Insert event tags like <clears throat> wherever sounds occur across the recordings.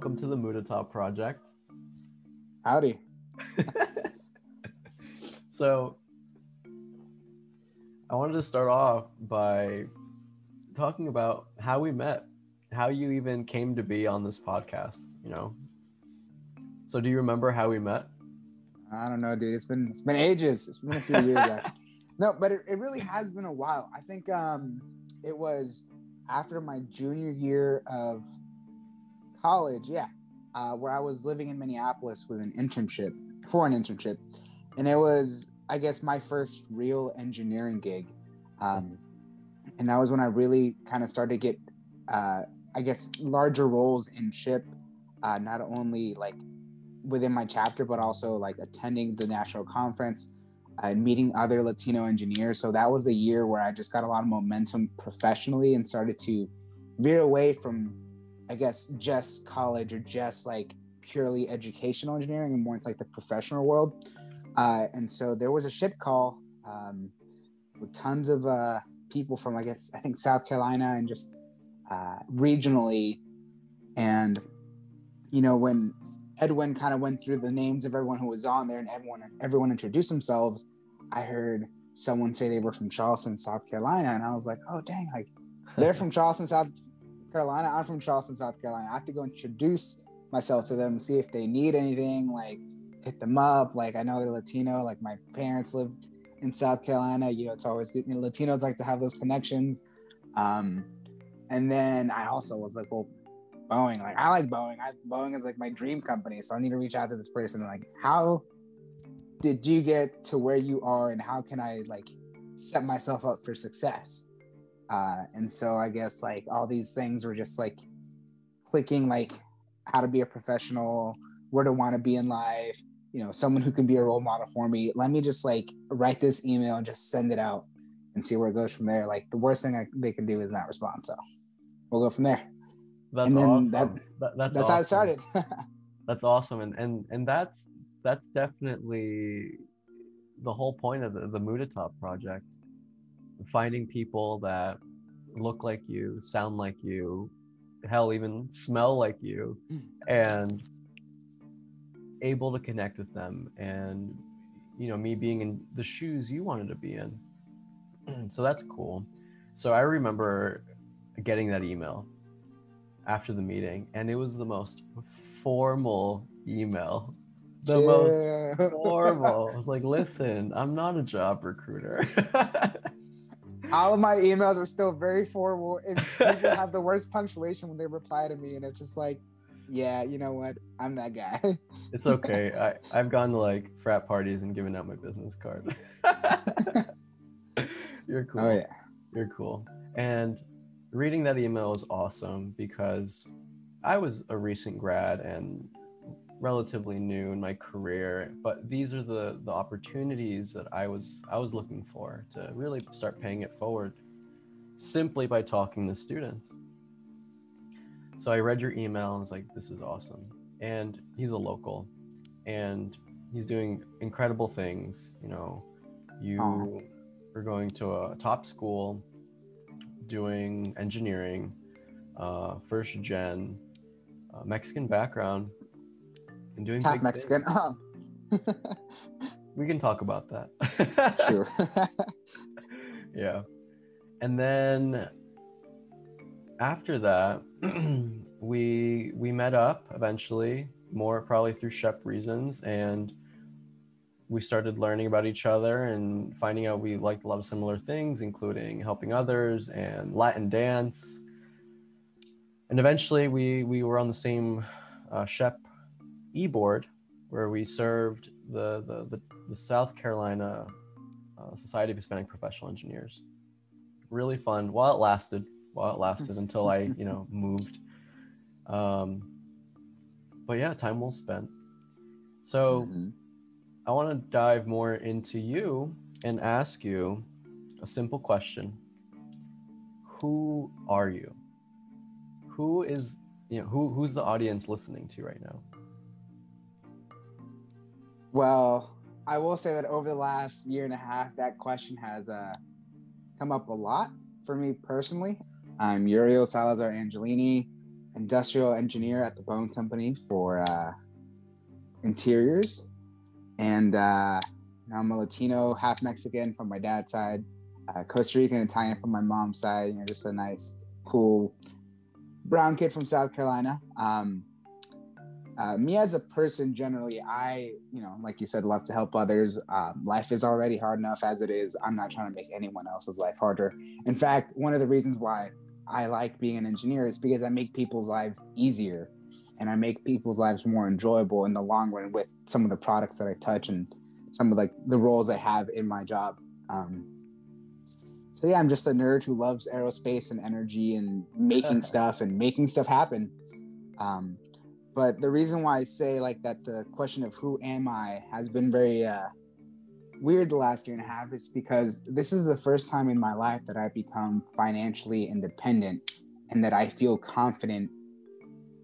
welcome to the Mudita Project. Howdy. <laughs> so, I wanted to start off by talking about how we met, how you even came to be on this podcast, you know. So, do you remember how we met? I don't know, dude. It's been it's been ages. It's been a few years. <laughs> no, but it, it really has been a while. I think um it was after my junior year of college, yeah, uh, where I was living in Minneapolis with an internship for an internship, and it was, I guess, my first real engineering gig, um, and that was when I really kind of started to get, uh, I guess, larger roles in SHPE, uh, not only like within my chapter, but also like attending the national conference and meeting other Latino engineers. So that was the year where I just got a lot of momentum professionally and started to veer away from I guess just college or just like purely educational engineering and more into like the professional world. Uh, and so there was a SHPE call um, with tons of uh, people from I guess I think South Carolina and just uh, regionally. And you know when Edwin kind of went through the names of everyone who was on there and everyone everyone introduced themselves, I heard someone say they were from Charleston, South Carolina, and I was like, oh dang, like they're <laughs> from Charleston, South Carolina. I'm from Charleston, South Carolina. I have to go introduce myself to them, see if they need anything, like hit them up. Like I know they're Latino. Like my parents live in South Carolina. You know, it's always good. You know, Latinos like to have those connections. Um, and then I also was like, well, Boeing. Like I like Boeing. I, Boeing is like my dream company, so I need to reach out to this person. Like, how did you get to where you are, and how can I like set myself up for success? Uh, and so I guess like all these things were just like clicking, like how to be a professional, where to want to be in life, you know, someone who can be a role model for me. Let me just like write this email and just send it out and see where it goes from there. Like the worst thing I, they can do is not respond. So we'll go from there. That's and then awesome. that, that, that's, that's awesome. how it started. <laughs> that's awesome. And, and, and that's, that's definitely the whole point of the, the Mudita project finding people that look like you, sound like you, hell, even smell like you, hmm. and able to connect with them. And, you know, me being in the shoes you wanted to be in. <clears throat> so that's cool. So I remember getting that email after the meeting, and it was the most formal email the yeah. most <laughs> formal. I was like, listen, I'm not a job recruiter. <laughs> all of my emails are still very formal and people have <laughs> the worst punctuation when they reply to me and it's just like yeah you know what? I'm that guy. It's okay. I, i've gone to like frat parties and given out my business card. <laughs> You're cool. Oh yeah. You're cool. And reading that email was awesome because i was a recent grad and relatively new in my career but these are the the opportunities that i was i was looking for to really start paying it forward simply by talking to students. So i read your email and was like this is awesome. And he's a local and he's doing incredible things you know. You oh. are going to a top school doing engineering uh, first gen uh, mexican background and doing half Mexican. <laughs> we can talk about that. <laughs> sure. <laughs> yeah. And then after that, <clears throat> we we met up eventually, more probably through SHPE reasons, and we started learning about each other and finding out we liked a lot of similar things, including helping others and Latin dance. And eventually, we we were on the same uh, SHPE e-board where we served the, the, the, the South Carolina uh, Society of Hispanic Professional Engineers. Really fun while it lasted, while it lasted <laughs> until I, you know, moved. Um, but yeah, time well spent. So mm-hmm. I want to dive more into you and ask you a simple question. Who are you? Who is, you know, who, who's the audience listening to right now? Well, I will say that over the last year and a half, that question has uh, come up a lot for me personally. I'm Uriel Salazar Angelini. industrial engineer at the Boeing Company for uh, interiors, and uh, I'm a Latino, half Mexican from my dad's side, uh, Costa Rican, Italian from my mom's side. You know, just a nice, cool brown kid from South Carolina. Um, uh, me as a person, generally, I, you know, like you said, love to help others. Um, life is already hard enough as it is. I'm not trying to make anyone else's life harder. In fact, one of the reasons why I like being an engineer is because I make people's lives easier and I make people's lives more enjoyable in the long run with some of the products that I touch and some of like the roles I have in my job. Um, so yeah, I'm just a nerd who loves aerospace and energy and making <laughs> stuff and making stuff happen. Um, but the reason why I say like that the question of who am I has been very uh, weird the last year and a half is because this is the first time in my life that I've become financially independent and that I feel confident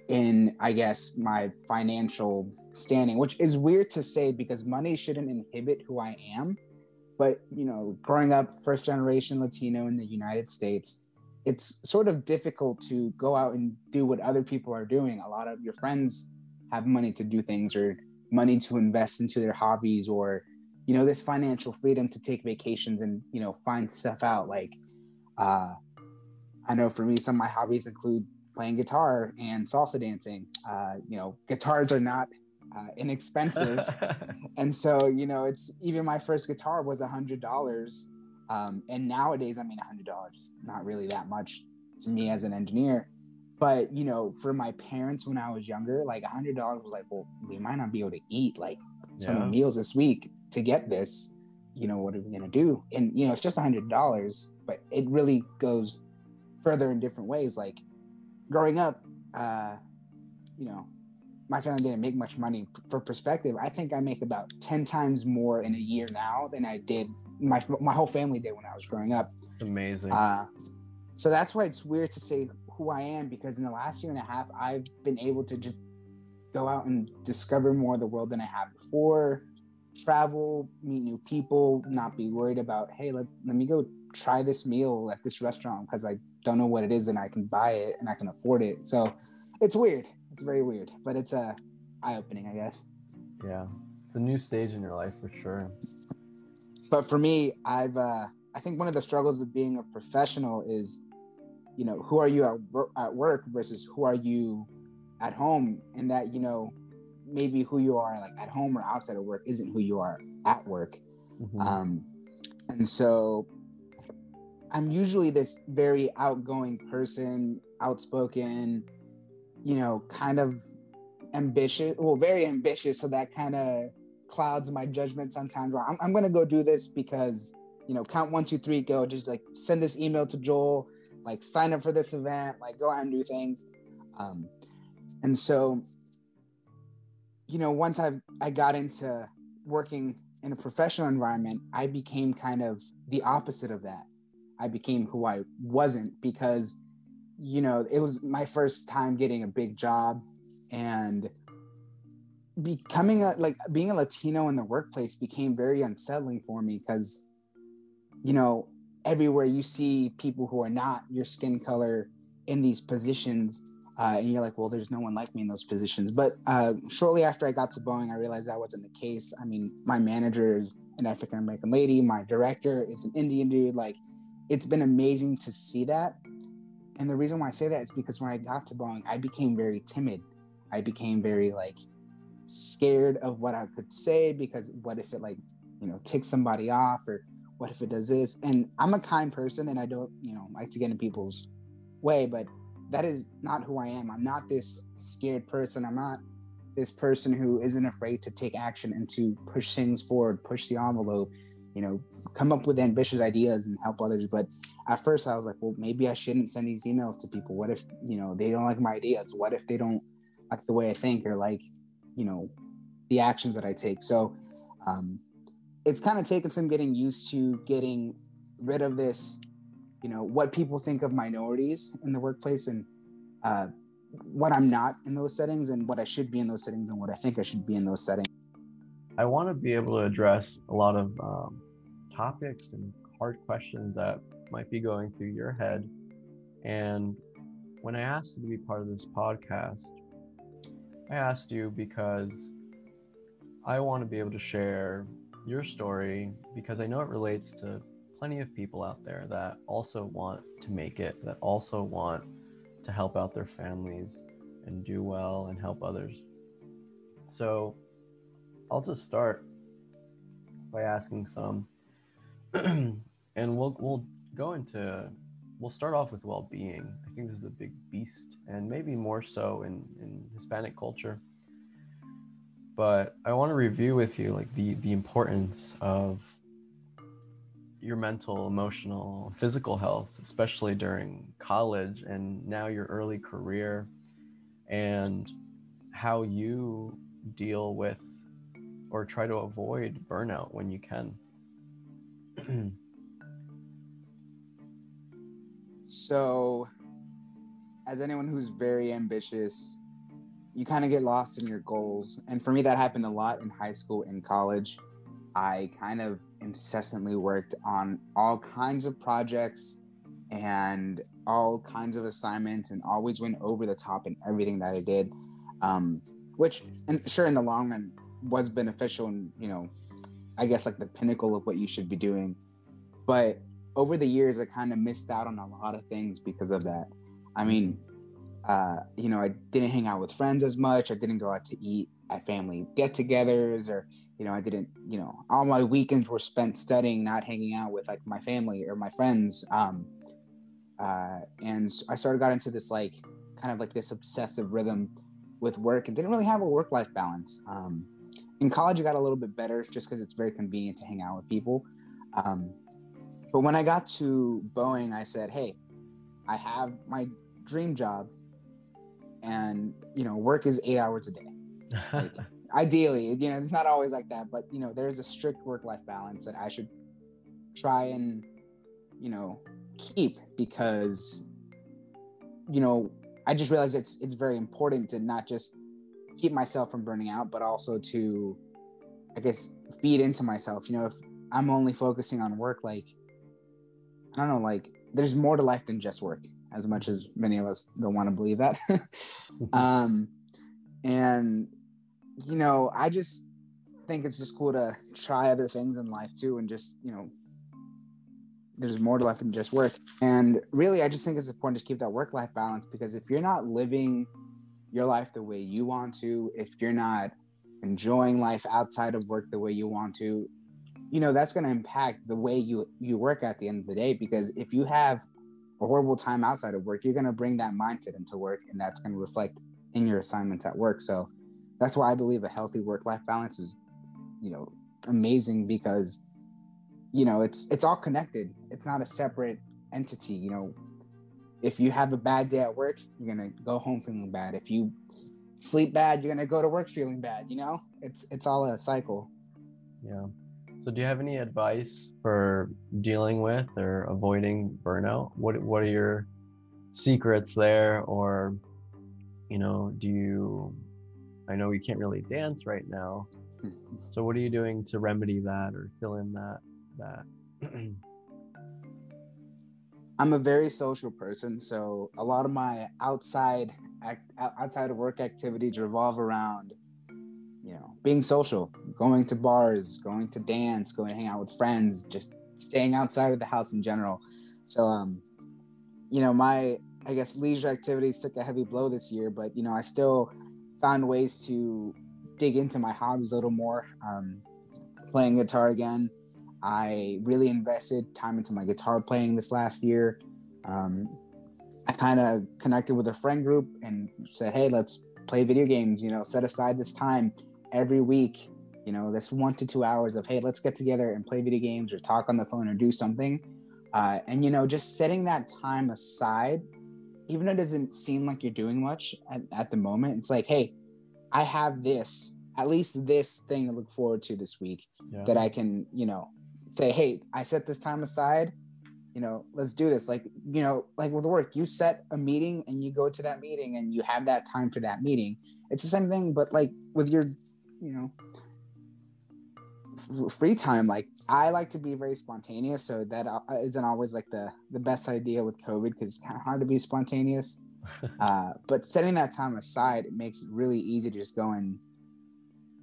in I guess my financial standing, which is weird to say because money shouldn't inhibit who I am. But you know, growing up first generation Latino in the United States, it's sort of difficult to go out and do what other people are doing. A lot of your friends have money to do things or money to invest into their hobbies or you know this financial freedom to take vacations and you know find stuff out. Like uh i know for me some of my hobbies include playing guitar and salsa dancing. Uh you know guitars are not uh, inexpensive. <laughs> And so you know it's even my first guitar was a hundred dollars um, and nowadays, I mean, $100 is not really that much to me as an engineer. But, you know, for my parents when I was younger, like $100 was like, well, we might not be able to eat like some yeah. meals this week to get this. You know, what are we going to do? And, you know, it's just $100, but it really goes further in different ways. Like growing up, uh, you know, my family didn't make much money. For perspective, I think I make about 10 times more in a year now than I did my my whole family did when I was growing up. Amazing. Uh, so that's why it's weird to say who I am because in the last year and a half, I've been able to just go out and discover more of the world than I have before. Travel, meet new people, not be worried about hey, let let me go try this meal at this restaurant because I don't know what it is and I can buy it and I can afford it. So it's weird. It's very weird, but it's a uh, eye opening, I guess. Yeah, it's a new stage in your life for sure but for me, I've uh, I think one of the struggles of being a professional is, you know, who are you at, at work versus who are you at home, and that you know, maybe who you are like at home or outside of work isn't who you are at work. Mm-hmm. Um, and so I'm usually this very outgoing person, outspoken, you know, kind of ambitious, well, very ambitious. So that kind of clouds my judgment sometimes where I'm, I'm gonna go do this because you know count one two three go. Just like send this email to joel like sign up for this event like go out and do things. Um and so you know once i i got into working in a professional environment i became kind of the opposite of that. I became who i wasn't because you know it was my first time getting a big job and becoming a like being a Latino in the workplace became very unsettling for me because you know everywhere you see people who are not your skin color in these positions uh, and you're like well there's no one like me in those positions. But uh, shortly after i got to boeing i realized that wasn't the case. I mean my manager is an african american lady my director is an indian dude like it's been amazing to see that. And the reason why i say that is because when i got to boeing i became very timid. I became very like scared of what I could say because what if it like, you know, takes somebody off or what if it does this? And I'm a kind person and I don't, you know, like to get in people's way, but that is not who I am. I'm not this scared person. I'm not this person who isn't afraid to take action and to push things forward, push the envelope, you know, come up with ambitious ideas and help others. But at first I was like, well, maybe I shouldn't send these emails to people. What if, you know, they don't like my ideas? What if they don't like the way I think or like you know the actions that I take. So um, it's kind of taken some getting used to getting rid of this, you know, what people think of minorities in the workplace and uh, what I'm not in those settings and what I should be in those settings and what I think I should be in those settings. I want to be able to address a lot of um, topics and hard questions that might be going through your head. And when I asked you to be part of this podcast, I asked you because I want to be able to share your story because I know it relates to plenty of people out there that also want to make it, that also want to help out their families and do well and help others. So I'll just start by asking some, <clears throat> and we'll we'll go into we'll start off with well-being. I think this is a big beast, and maybe more so in in Hispanic culture. But I want to review with you like the the importance of your mental, emotional, physical health, especially during college and now your early career, and how you deal with or try to avoid burnout when you can. <clears throat> so, as anyone who's very ambitious, you kind of get lost in your goals. And for me, that happened a lot in high school and college. I kind of incessantly worked on all kinds of projects and all kinds of assignments and always went over the top in everything that I did. Um, which, and sure, in the long run was beneficial and, you know, I guess like the pinnacle of what you should be doing. But over the years, I kind of missed out on a lot of things because of that. I mean, uh, you know, I didn't hang out with friends as much. I didn't go out to eat at family get-togethers, or you know, I didn't. You know, all my weekends were spent studying, not hanging out with like my family or my friends. Um, uh, and I started got into this like kind of like this obsessive rhythm with work, and didn't really have a work-life balance. Um, in college, I got a little bit better just because it's very convenient to hang out with people. Um, but when I got to Boeing, I said, "Hey, I have my dream job and you know work is eight hours a day. Like, <laughs> ideally you know it's not always like that but you know there's a strict work life balance that i should try and you know keep because you know i just realized it's it's very important to not just keep myself from burning out but also to i guess feed into myself. You know if i'm only focusing on work like i don't know like there's more to life than just work as much as many of us don't want to believe that. <laughs> um, and you know, I just think it's just cool to try other things in life too, and just you know, there's more to life than just work. And really, I just think it's important to keep that work-life balance because if you're not living your life the way you want to, if you're not enjoying life outside of work the way you want to, you know that's going to impact the way you you work at the end of the day because if you have a horrible time outside of work, you're going to bring that mindset into work, and that's going to reflect in your assignments at work. So that's why I believe a healthy work-life balance is, you know, amazing because, you know, it's it's all connected. It's not a separate entity. You know, if you have a bad day at work, you're gonna go home feeling bad. If you sleep bad, you're gonna go to work feeling bad. You know, it's it's all a cycle. Yeah. So, do you have any advice for dealing with or avoiding burnout? What What are your secrets there, or you know, do you? I know you can't really dance right now, <laughs> so what are you doing to remedy that or fill in that that? <clears throat> I'm a very social person, so a lot of my outside act, outside of work activities revolve around you know, being social, going to bars, going to dance, going to hang out with friends, just staying outside of the house in general. So, um, you know, my, I guess, leisure activities took a heavy blow this year, but, you know, I still found ways to dig into my hobbies a little more. Um, playing guitar again. I really invested time into my guitar playing this last year. Um, I kind of connected with a friend group and said, hey, let's play video games, you know, set aside this time every week, you know, this one to two hours of, hey, let's get together and play video games or talk on the phone or do something. Uh, and, you know, just setting that time aside, even though it doesn't seem like you're doing much at, at the moment, it's like, hey, I have this, at least this thing to look forward to this week yeah. that I can, you know, say, hey, I set this time aside you know, let's do this. Like, you know, like with work, you set a meeting and you go to that meeting and you have that time for that meeting. It's the same thing, but like with your, you know, free time like i like to be very spontaneous so that uh, isn't always like the the best idea with covid because it's kind of hard to be spontaneous <laughs> uh, but setting that time aside, it makes it really easy to just go and,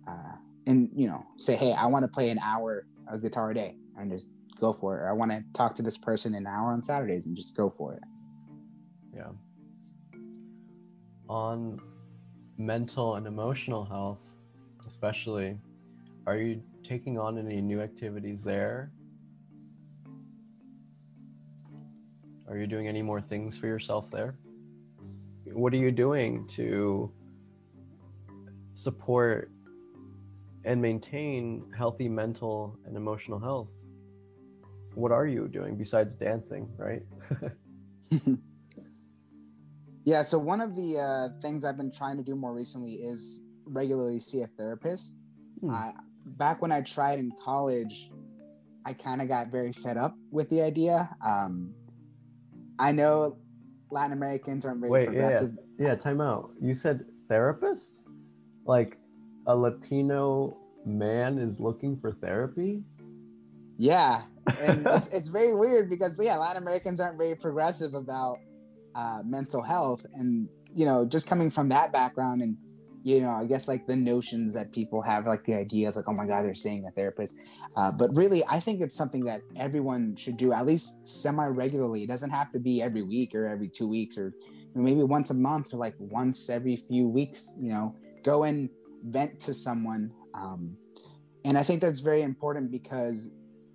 uh, and you know, say, hey, I want to play an hour of guitar a day, and just go for it. Or I want to talk to this person an hour on Saturdays, and just go for it. Yeah. On mental and emotional health, especially, are you taking on any new activities there? Are you doing any more things for yourself there? What are you doing to support and maintain healthy mental and emotional health? What are you doing besides dancing, right? <laughs> <laughs> yeah, so one of the uh, things I've been trying to do more recently is regularly see a therapist. Hmm. Uh, back when I tried in college, I kind of got very fed up with the idea. Um, I know Latin Americans aren't very Wait, progressive. Yeah, yeah, time out. You said therapist? Like a Latino man is looking for therapy? Yeah. And <laughs> it's, it's very weird because, yeah, Latin Americans aren't very progressive about uh, mental health. And, you know, just coming from that background and you know, I guess like the notions that people have, like the ideas, like, oh my God, they're seeing a therapist. Uh, but really, I think it's something that everyone should do at least semi regularly. It doesn't have to be every week or every two weeks or maybe once a month or like once every few weeks, you know, go and vent to someone. Um, and I think that's very important because,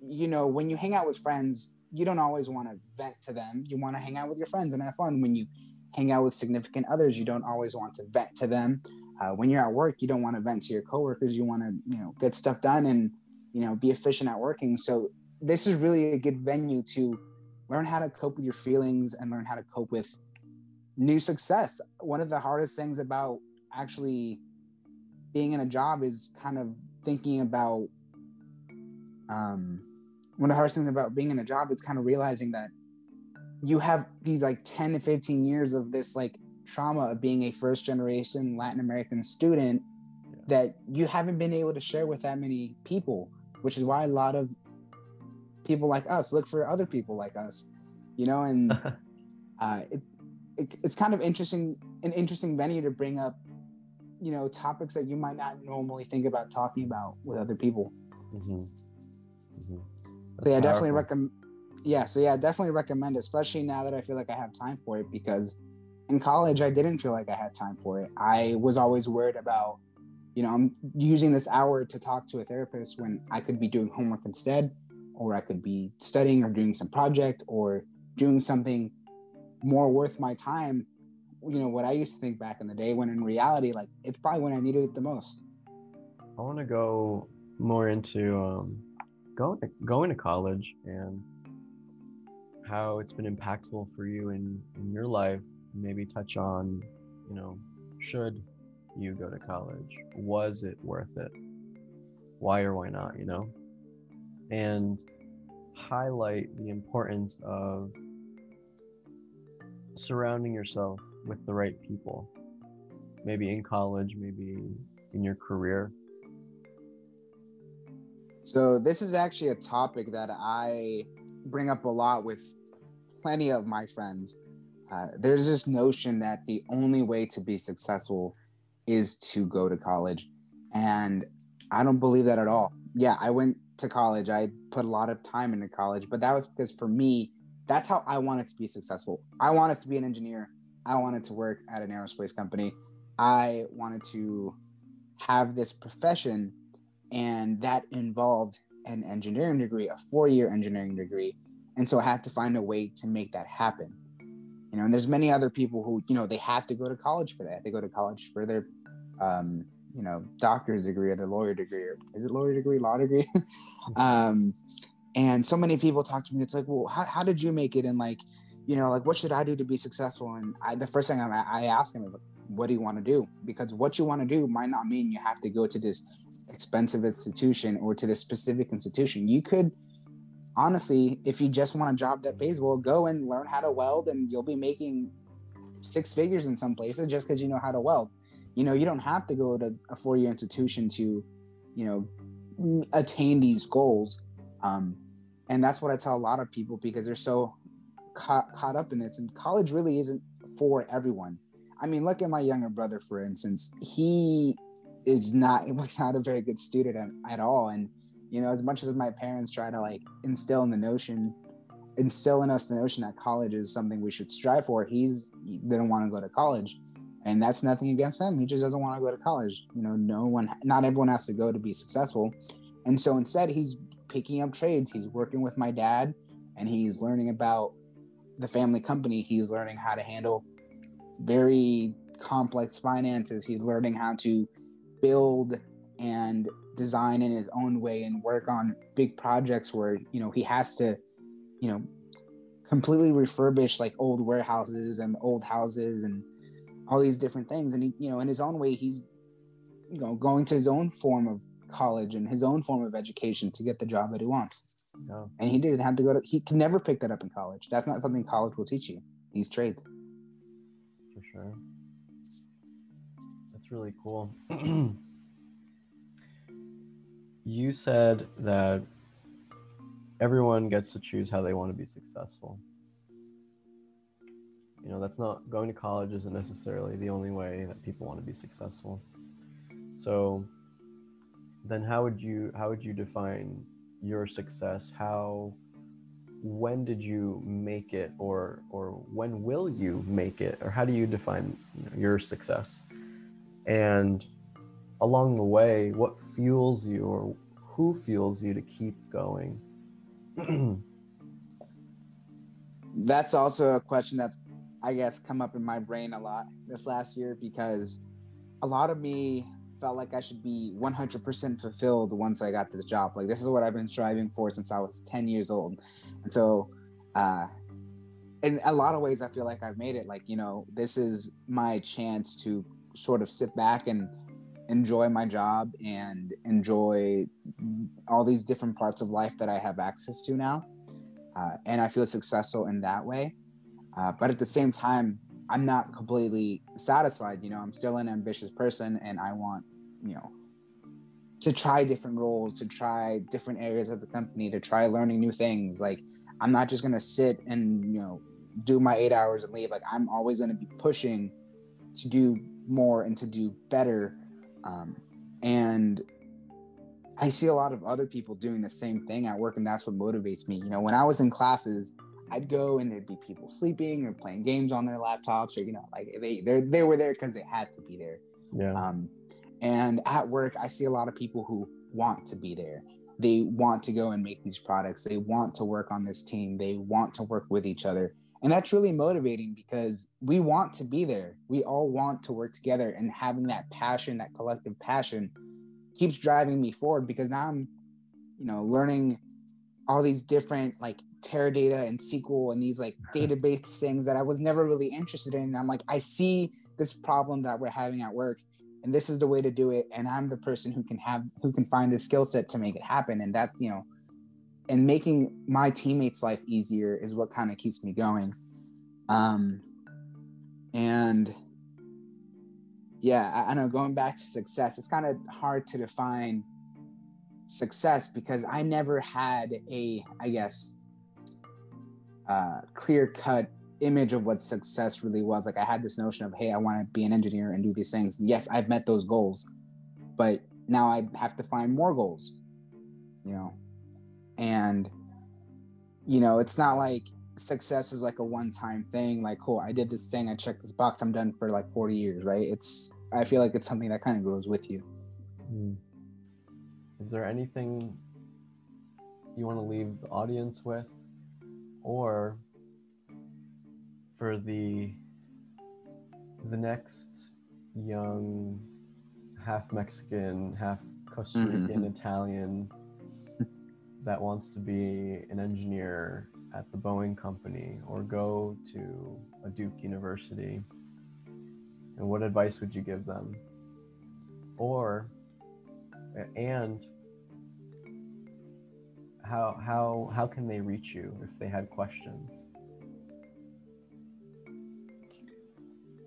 you know, when you hang out with friends, you don't always want to vent to them. You want to hang out with your friends and have fun. When you hang out with significant others, you don't always want to vent to them uh, when you're at work, you don't want to vent to your coworkers. You want to, you know, get stuff done and, you know, be efficient at working. So this is really a good venue to learn how to cope with your feelings and learn how to cope with new success. One of the hardest things about actually being in a job is kind of thinking about um, one of the hardest things about being in a job is kind of realizing that you have these like 10 to 15 years of this like trauma of being a first generation Latin American student yeah. that you haven't been able to share with that many people, which is why a lot of people like us look for other people like us, you know, and <laughs> uh, it, it, it's kind of interesting, an interesting venue to bring up, you know, topics that you might not normally think about talking about with other people. Mm-hmm. Mm-hmm. So yeah, definitely recommend. Yeah, so yeah, definitely recommend, it, especially now that I feel like I have time for it because in college, I didn't feel like I had time for it. I was always worried about, you know, I'm using this hour to talk to a therapist when I could be doing homework instead, or I could be studying or doing some project or doing something more worth my time. You know, what I used to think back in the day when in reality, like it's probably when I needed it the most. I want to go more into um, going to, going to college and how it's been impactful for you in, in your life maybe touch on, you know, should you go to college? Was it worth it? Why or why not, you know? And highlight the importance of surrounding yourself with the right people. Maybe in college, maybe in your career. So, this is actually a topic that I bring up a lot with plenty of my friends uh, there's this notion that the only way to be successful is to go to college. And I don't believe that at all. Yeah, I went to college. I put a lot of time into college, but that was because for me, that's how I wanted to be successful. I wanted to be an engineer. I wanted to work at an aerospace company. I wanted to have this profession, and that involved an engineering degree, a four year engineering degree. And so I had to find a way to make that happen. You know and there's many other people who you know they have to go to college for that. They go to college for their um, you know doctor's degree or their lawyer degree or is it lawyer degree law degree? <laughs> Um, and so many people talk to me. It's like well how, how did you make it? And like you know like what should i do to be successful? And I, the first thing I, I ask them is like what do you want to do because what you want to do might not mean you have to go to this expensive institution or to this specific institution you could honestly, if you just want a job that pays well, go and learn how to weld, and you'll be making six figures in some places just because you know how to weld. You know, you don't have to go to a four year institution to, you know, attain these goals. Um, and that's what I tell a lot of people because they're so caught, caught up in this. And college really isn't for everyone. I mean, look at my younger brother, for instance. He is not <laughs> was not a very good student at, at all. And you know, as much as my parents try to like instill in the notion, instill in us the notion that college is something we should strive for, he's he didn't want to go to college. And that's nothing against him. He just doesn't want to go to college. You know, no one, not everyone has to go to be successful. And so instead, he's picking up trades. He's working with my dad and he's learning about the family company. He's learning how to handle very complex finances. He's learning how to build and design in his own way and work on big projects where you know he has to you know completely refurbish like old warehouses and old houses and all these different things. And he you know in his own way he's you know going to his own form of college and his own form of education to get the job that he wants. And he didn't have to go to he can never pick that up in college. That's not something college will teach you these trades sure that's really cool <clears throat> you said that everyone gets to choose how they want to be successful. You know, that's not going to college isn't necessarily the only way that people want to be successful. So then how would you how would you define your success? How when did you make it or or when will you make it or how do you define you know, your success? And along the way, what fuels you or who fuels you to keep going? <clears throat> that's also a question that's, I guess, come up in my brain a lot this last year because a lot of me felt like I should be 100% fulfilled once I got this job. Like, this is what I've been striving for since I was 10 years old. And so, uh, in a lot of ways, I feel like I've made it. Like, you know, this is my chance to sort of sit back and enjoy my job and enjoy all these different parts of life that I have access to now. Uh, and I feel successful in that way. Uh, but at the same time, I'm not completely satisfied. You know, I'm still an ambitious person and I want, you know, to try different roles, to try different areas of the company, to try learning new things. Like, I'm not just going to sit and, you know, do my eight hours and leave. Like, I'm always going to be pushing to do more and to do better um, and I see a lot of other people doing the same thing at work, and that's what motivates me. You know, when I was in classes, I'd go and there'd be people sleeping or playing games on their laptops, or you know, like they they were there because they had to be there. Yeah. Um, and at work, I see a lot of people who want to be there. They want to go and make these products. They want to work on this team. They want to work with each other. And that's really motivating because we want to be there. We all want to work together and having that passion, that collective passion keeps driving me forward because now I'm, you know, learning all these different like Teradata and SQL and these like <laughs> database things that I was never really interested in. And I'm like, I see this problem that we're having at work and this is the way to do it. And I'm the person who can have, who can find the skill set to make it happen. And that, you know, and making my teammates' life easier is what kind of keeps me going. Um, and yeah, I, I know going back to success, it's kind of hard to define success because I never had a, I guess, uh, clear cut image of what success really was. Like I had this notion of, hey, I want to be an engineer and do these things. Yes, I've met those goals, but now I have to find more goals. You know, and you know it's not like success is like a one-time thing like cool i did this thing i checked this box i'm done for like 40 years right it's i feel like it's something that kind of grows with you mm. is there anything you want to leave the audience with or for the the next young half mexican half costa rican mm-hmm. italian that wants to be an engineer at the Boeing company or go to a Duke University? And what advice would you give them? Or, and how, how, how can they reach you if they had questions?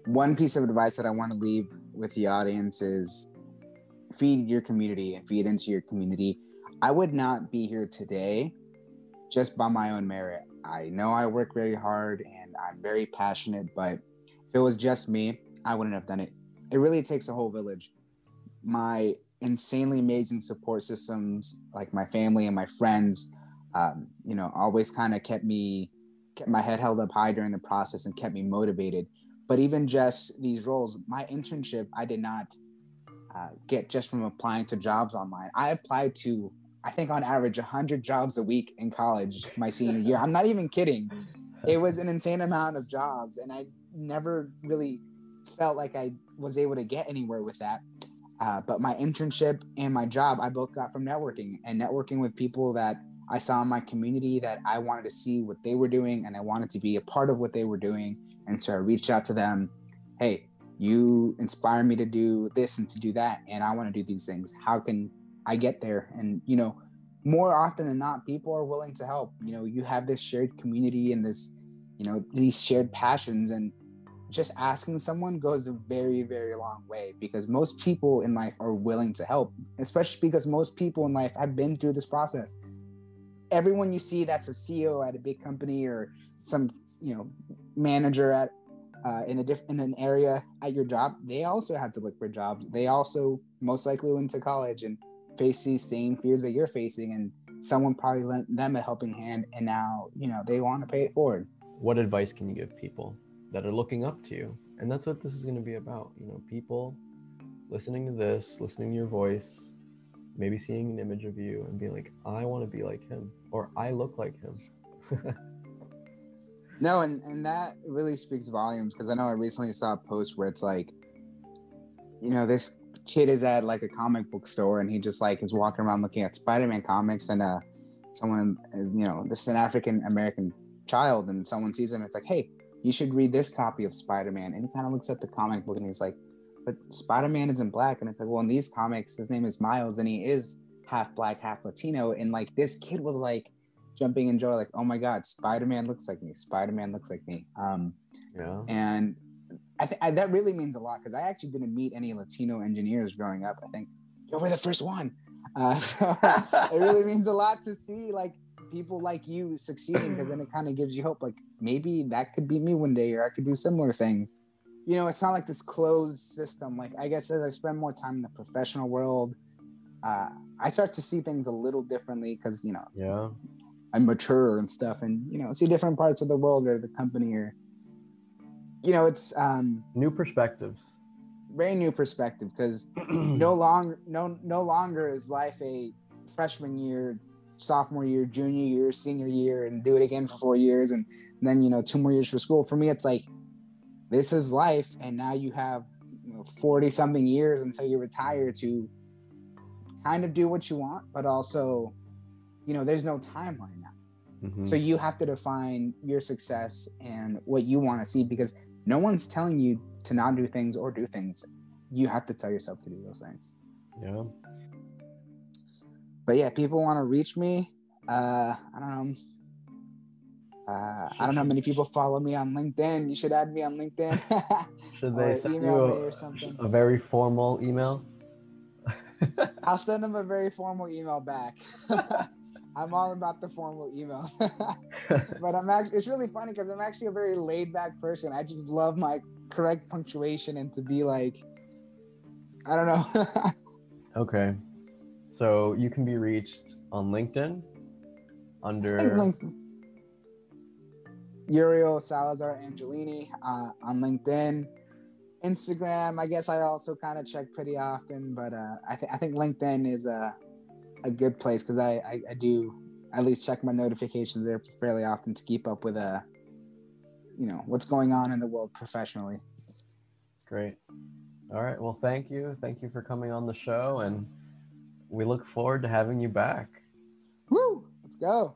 One piece of advice that I want to leave with the audience is feed your community and feed into your community I would not be here today just by my own merit. I know I work very hard and I'm very passionate, but If it was just me, I wouldn't have done it. It really takes a whole village. My insanely amazing support systems, like my family and my friends, um, you know, always kind of kept me, kept my head held up high during the process and kept me motivated. But even just these roles, my internship, I did not uh, get just from applying to jobs online. I applied to, I think on average, 100 jobs a week in college my senior year. I'm not even kidding. It was an insane amount of jobs, and I never really felt like I was able to get anywhere with that. Uh, but my internship and my job, I both got from networking and networking with people that I saw in my community that I wanted to see what they were doing and I wanted to be a part of what they were doing. And so I reached out to them. Hey, you inspire me to do this and to do that and i want to do these things. How can i get there? And you know more often than not people are willing to help. You know you have this shared community and this you know these shared passions and just asking someone goes a very very long way because most people in life are willing to help especially because most people in life have been through this process everyone you see that's a ceo at a big company or some you know manager at uh, in a different in an area at your job, they also had to look for jobs. They also most likely went to college and face these same fears that you're facing, and someone probably lent them a helping hand, and now you know they want to pay it forward. What advice can you give people that are looking up to you? And that's what this is going to be about. You know, people listening to this, listening to your voice, maybe seeing an image of you and being like, I want to be like him, or I look like him. <laughs> No, and and that really speaks volumes because I know I recently saw a post where it's like, you know, this kid is at like a comic book store and he just like is walking around looking at Spider-Man comics and uh someone is you know this is an African American child and someone sees him it's like hey you should read this copy of Spider-Man and he kind of looks at the comic book and he's like but Spider-Man isn't black and it's like well in these comics his name is Miles and he is half black half Latino and like this kid was like jumping in joy, like, oh my God, Spider Man looks like me. Spider Man looks like me. Um, yeah. And I think that really means a lot because I actually didn't meet any Latino engineers growing up. I think you were the first one. Uh, <laughs> so it really means a lot to see like people like you succeeding because then it kind of gives you hope. Like maybe that could be me one day, or I could do similar things. You know, it's not like this closed system. Like I guess as I spend more time in the professional world, uh, I start to see things a little differently because you know, yeah, I'm mature and stuff, and you know, see different parts of the world or the company or, you know, it's um, new perspectives. Very new perspective because <clears throat> no longer no no longer is life a freshman year, sophomore year, junior year, senior year, and do it again for four years, and, and then you know two more years for school. For me, it's like this is life, and now you have forty you know, something years until you retire to kind of do what you want, but also, you know, there's no timeline Mm-hmm. So you have to define your success and what you want to see because no one's telling you to not do things or do things. You have to tell yourself to do those things. Yeah. But yeah, people want to reach me. Uh, I don't know. Uh, I don't know how many people follow me on LinkedIn. You should add me on LinkedIn. <laughs> should they send you a, a very formal email? <laughs> I'll send them a very formal email back. <laughs> I'm all about the formal emails. but I'm actually, it's really funny because I'm actually a very laid back person. I just love my correct punctuation and to be like, I don't know. okay. So you can be reached on LinkedIn under LinkedIn. Uriel Salazar Angelini uh, on LinkedIn. Instagram, I guess I also kind of check pretty often, but uh, I, th- I think LinkedIn is a a good place because I, I, I do at least check my notifications there fairly often to keep up with uh you know what's going on in the world professionally. Great. All right. Well, thank you. Thank you for coming on the show, and we look forward to having you back. Woo! Let's go.